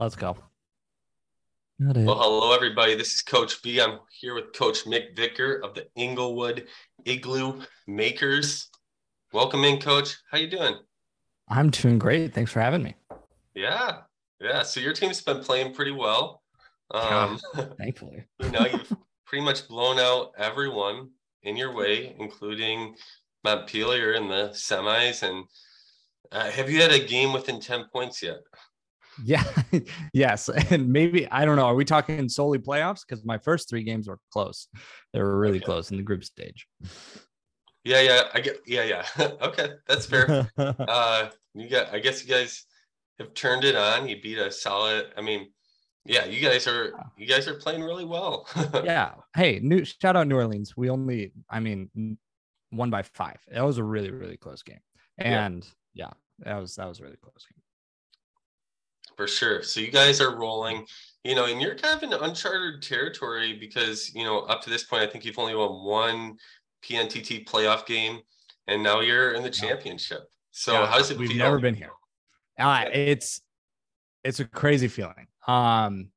Let's go. Well, hello, everybody. This is Coach B. I'm here with Coach Mick Vicker of the Inglewood Igloo Makers. Welcome in, Coach. How you doing? I'm doing great. Thanks for having me. Yeah, yeah. So your team's been playing pretty well. Um, Thankfully, you know, you've pretty much blown out everyone in your way, including Montpelier in the semis. And uh, have you had a game within 10 points yet? Yeah. yes. And maybe, I don't know. Are we talking solely playoffs? Because my first three games were close. They were really okay. close in the group stage. Yeah. Yeah. I get, yeah. Yeah. okay. That's fair. uh, you got, I guess you guys have turned it on. You beat a solid, I mean, yeah, you guys are you guys are playing really well. yeah. Hey, new shout out New Orleans. We only, I mean, one by five. That was a really, really close game. And yeah, yeah that was that was a really close game for sure. So you guys are rolling, you know, and you're kind of in uncharted territory because, you know, up to this point, I think you've only won one PNTT playoff game and now you're in the championship. So yeah, how's it We've feel? never been here. Uh, it's, it's a crazy feeling. Um,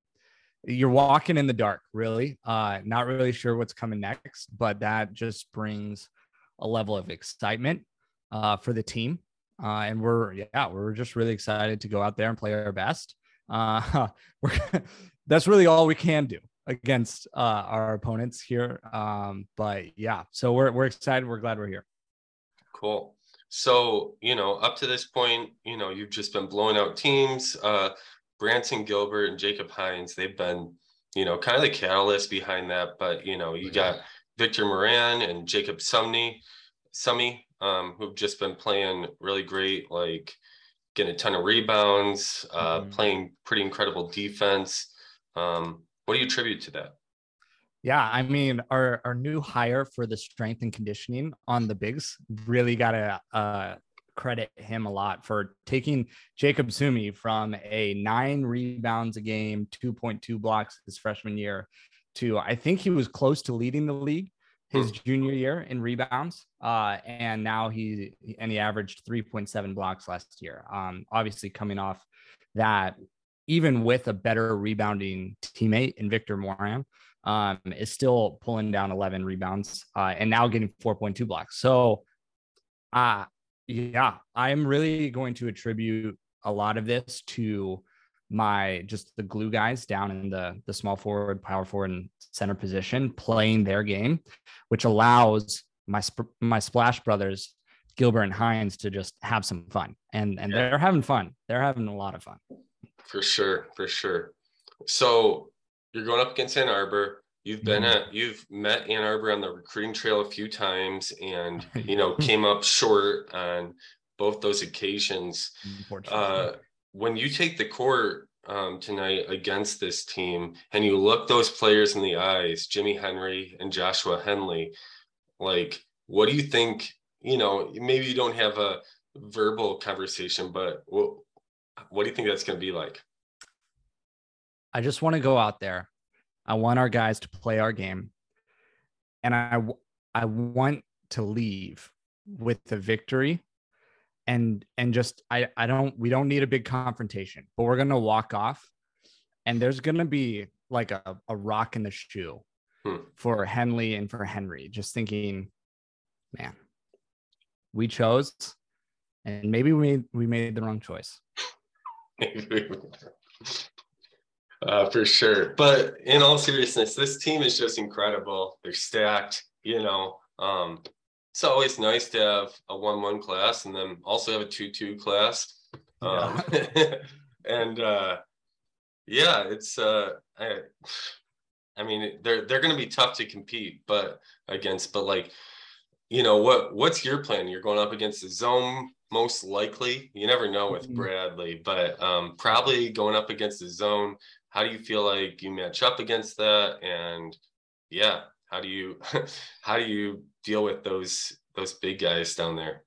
you're walking in the dark, really. Uh, not really sure what's coming next, but that just brings a level of excitement uh, for the team. Uh, and we're yeah, we're just really excited to go out there and play our best. Uh, that's really all we can do against uh, our opponents here. Um, but yeah, so we're we're excited. We're glad we're here. Cool. So you know, up to this point, you know, you've just been blowing out teams. Uh, Branson Gilbert and Jacob Hines, they've been, you know, kind of the catalyst behind that. But you know, you got Victor Moran and Jacob Sumney, Summy, um, who've just been playing really great, like getting a ton of rebounds, uh, mm-hmm. playing pretty incredible defense. Um, what do you attribute to that? Yeah, I mean, our our new hire for the strength and conditioning on the bigs really got to uh, credit him a lot for taking Jacob Sumi from a nine rebounds a game, 2.2 blocks his freshman year to I think he was close to leading the league his hmm. junior year in rebounds. Uh, and now he and he averaged 3.7 blocks last year. Um, obviously coming off that, even with a better rebounding teammate in Victor Moran, um, is still pulling down 11 rebounds uh, and now getting 4.2 blocks. So, uh, yeah, I'm really going to attribute a lot of this to my just the glue guys down in the the small forward, power forward, and center position playing their game, which allows my sp- my splash brothers Gilbert and Hines to just have some fun, and and yeah. they're having fun. They're having a lot of fun. For sure, for sure. So you're going up against Ann Arbor. You've been mm-hmm. at you've met Ann Arbor on the recruiting trail a few times, and you know came up short on both those occasions. Uh, when you take the court um, tonight against this team and you look those players in the eyes, Jimmy Henry and Joshua Henley, like, what do you think? You know, maybe you don't have a verbal conversation, but what, what do you think that's going to be like? I just want to go out there. I want our guys to play our game. And I, I want to leave with the victory and and just I I don't we don't need a big confrontation, but we're gonna walk off, and there's gonna be like a, a rock in the shoe hmm. for Henley and for Henry. Just thinking, man, we chose, and maybe we made, we made the wrong choice. uh, for sure. But in all seriousness, this team is just incredible. They're stacked. You know, um, it's always nice to have a one-one class and then also have a two-two class. Um, and uh, yeah, it's uh, I, I mean they're they're going to be tough to compete, but against. But like, you know what what's your plan? You're going up against the zone most likely. You never know with mm-hmm. Bradley, but um, probably going up against the zone. How do you feel like you match up against that? And yeah, how do you how do you deal with those those big guys down there?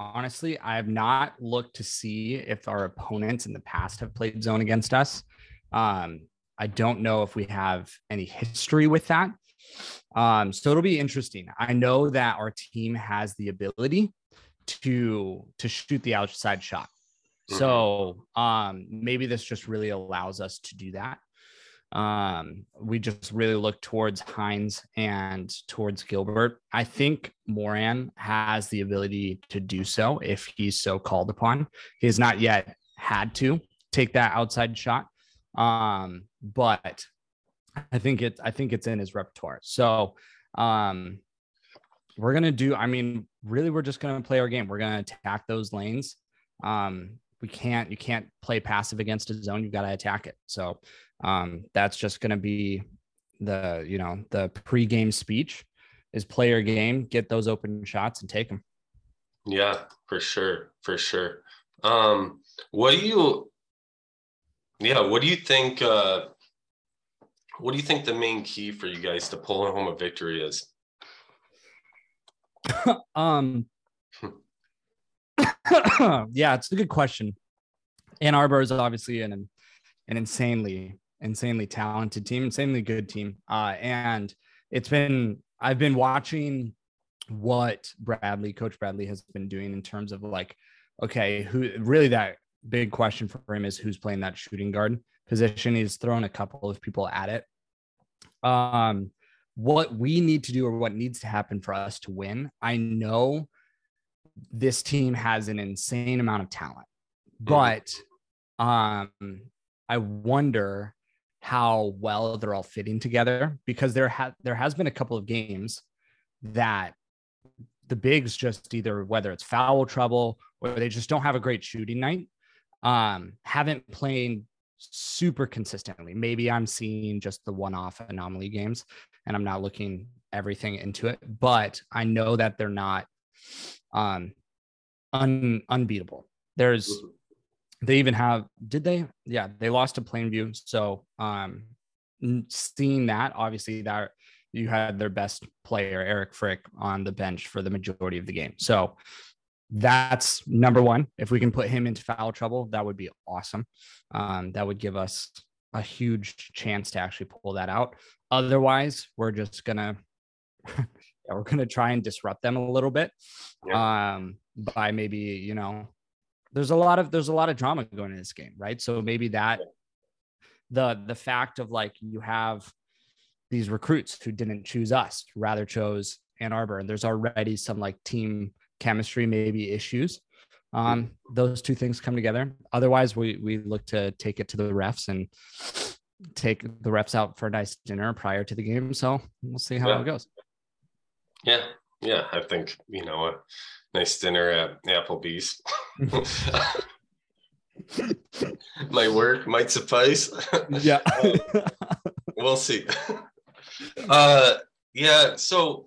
Honestly, I have not looked to see if our opponents in the past have played zone against us. Um, I don't know if we have any history with that. Um, so it'll be interesting. I know that our team has the ability to to shoot the outside shot. Mm-hmm. So um, maybe this just really allows us to do that. Um, we just really look towards Hines and towards Gilbert. I think Moran has the ability to do so if he's so called upon. He has not yet had to take that outside shot. Um, but I think it I think it's in his repertoire. So um we're gonna do, I mean, really we're just gonna play our game. We're gonna attack those lanes. Um, we can't you can't play passive against a zone, you've got to attack it. So um that's just gonna be the you know the pre-game speech is play your game, get those open shots and take them. Yeah, for sure, for sure. Um, what do you yeah, what do you think uh what do you think the main key for you guys to pull home a victory is? um yeah, it's a good question. Ann Arbor is obviously an an insanely insanely talented team, insanely good team. Uh, and it's been I've been watching what Bradley, Coach Bradley, has been doing in terms of like, okay, who really that big question for him is who's playing that shooting guard position. He's thrown a couple of people at it. Um, what we need to do or what needs to happen for us to win, I know this team has an insane amount of talent, mm-hmm. but um, I wonder how well they're all fitting together because there ha- there has been a couple of games that the bigs just either whether it's foul trouble or they just don't have a great shooting night um haven't played super consistently maybe i'm seeing just the one-off anomaly games and i'm not looking everything into it but i know that they're not um un, unbeatable there's mm-hmm. They even have did they yeah they lost to plainview so um seeing that obviously that you had their best player eric frick on the bench for the majority of the game so that's number one. If we can put him into foul trouble, that would be awesome. Um, that would give us a huge chance to actually pull that out. Otherwise, we're just gonna yeah, we're gonna try and disrupt them a little bit. Yeah. Um, by maybe, you know, there's a lot of there's a lot of drama going in this game, right? So maybe that the the fact of like you have these recruits who didn't choose us, rather chose Ann Arbor, and there's already some like team chemistry, maybe issues. Um, those two things come together. Otherwise, we we look to take it to the refs and take the refs out for a nice dinner prior to the game. So we'll see how yeah. it goes. Yeah, yeah. I think you know a nice dinner at Applebee's. might work, might suffice. yeah. we'll see. Uh yeah, so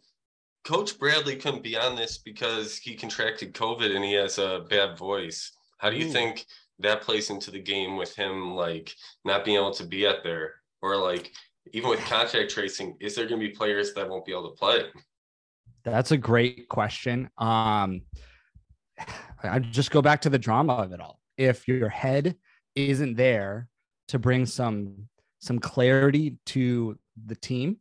Coach Bradley couldn't be on this because he contracted COVID and he has a bad voice. How do you mm. think that plays into the game with him like not being able to be at there or like even with contact tracing, is there going to be players that won't be able to play? That's a great question. Um, I just go back to the drama of it all. If your head isn't there to bring some some clarity to the team,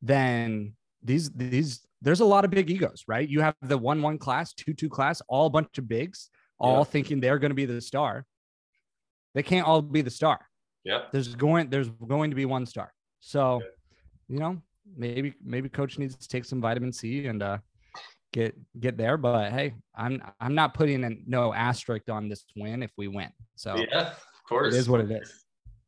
then these these there's a lot of big egos, right? You have the one one class, two two class, all a bunch of bigs, all yeah. thinking they're going to be the star. They can't all be the star. Yeah. There's going there's going to be one star. So, yeah. you know, maybe maybe coach needs to take some vitamin C and uh get get there. But hey, I'm I'm not putting a no asterisk on this win if we win. So yeah, of course. It is what it is.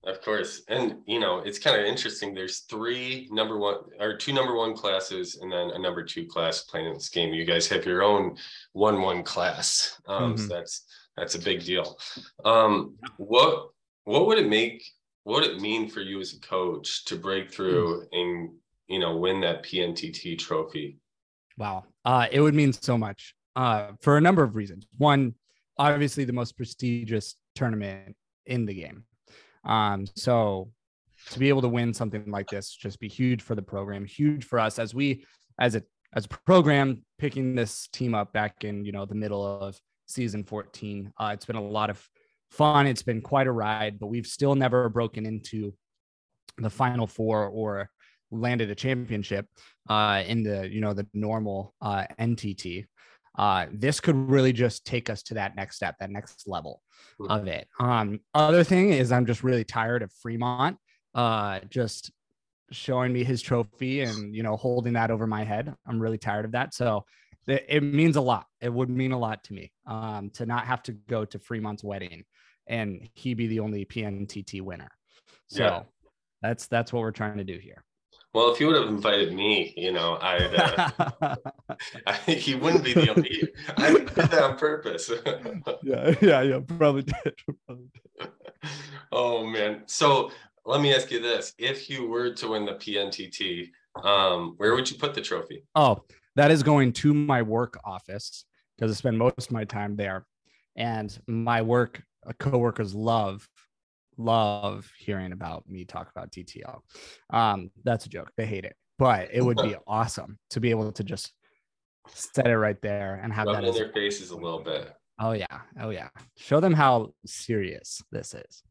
Of course. And you know, it's kind of interesting. There's three number one or two number one classes and then a number two class playing in this game. You guys have your own one one class. Um, mm-hmm. so that's that's a big deal. Um, what what would it make what would it mean for you as a coach to break through mm-hmm. and you know win that PNTT trophy? Wow. Uh, it would mean so much uh, for a number of reasons. One, obviously the most prestigious tournament in the game um, so to be able to win something like this just be huge for the program, huge for us as we as a as a program picking this team up back in you know the middle of season 14. Uh, it's been a lot of fun. It's been quite a ride, but we've still never broken into the final four or landed a championship uh, in the you know the normal uh, NTT. uh, this could really just take us to that next step, that next level Mhm. of it. Um, other thing is I'm just really tired of Fremont uh, just showing me his trophy and you know holding that over my head. I'm really tired of that. So it, it means a lot. It would mean a lot to me um, to not have to go to Fremont's wedding and he be the only PNTT winner. So Yeah. that's that's what we're trying to do here. Well, if you would have invited me, you know, I'd. Uh, I think he wouldn't be the only. I did that on purpose. yeah, yeah, yeah, probably did. Probably did. oh man. So let me ask you this: If you were to win the PNTT, um, where would you put the trophy? Oh, that is going to my work office because I spend most of my time there. And my work uh, coworkers love, love hearing about me talk about TTL. Um, that's a joke. They hate it, but it would be awesome to be able to just set it right there and have Rub that. in their faces a little bit. oh yeah, oh yeah. Show them how serious this is.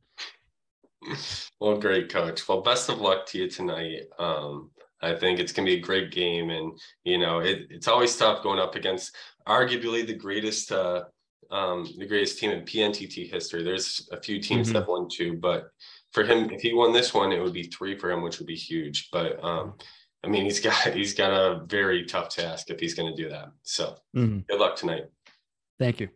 Well, great, coach. Well, best of luck to you tonight. Um, I think it's going to be a great game, and you know, it, it's always tough going up against arguably the greatest, uh, um, the greatest team in PNTT history. There's a few teams Mhm. that won two, but for him, if he won this one, it would be three for him, which would be huge. But um, I mean, he's got he's got a very tough task if he's going to do that. So, Mhm. good luck tonight. Thank you.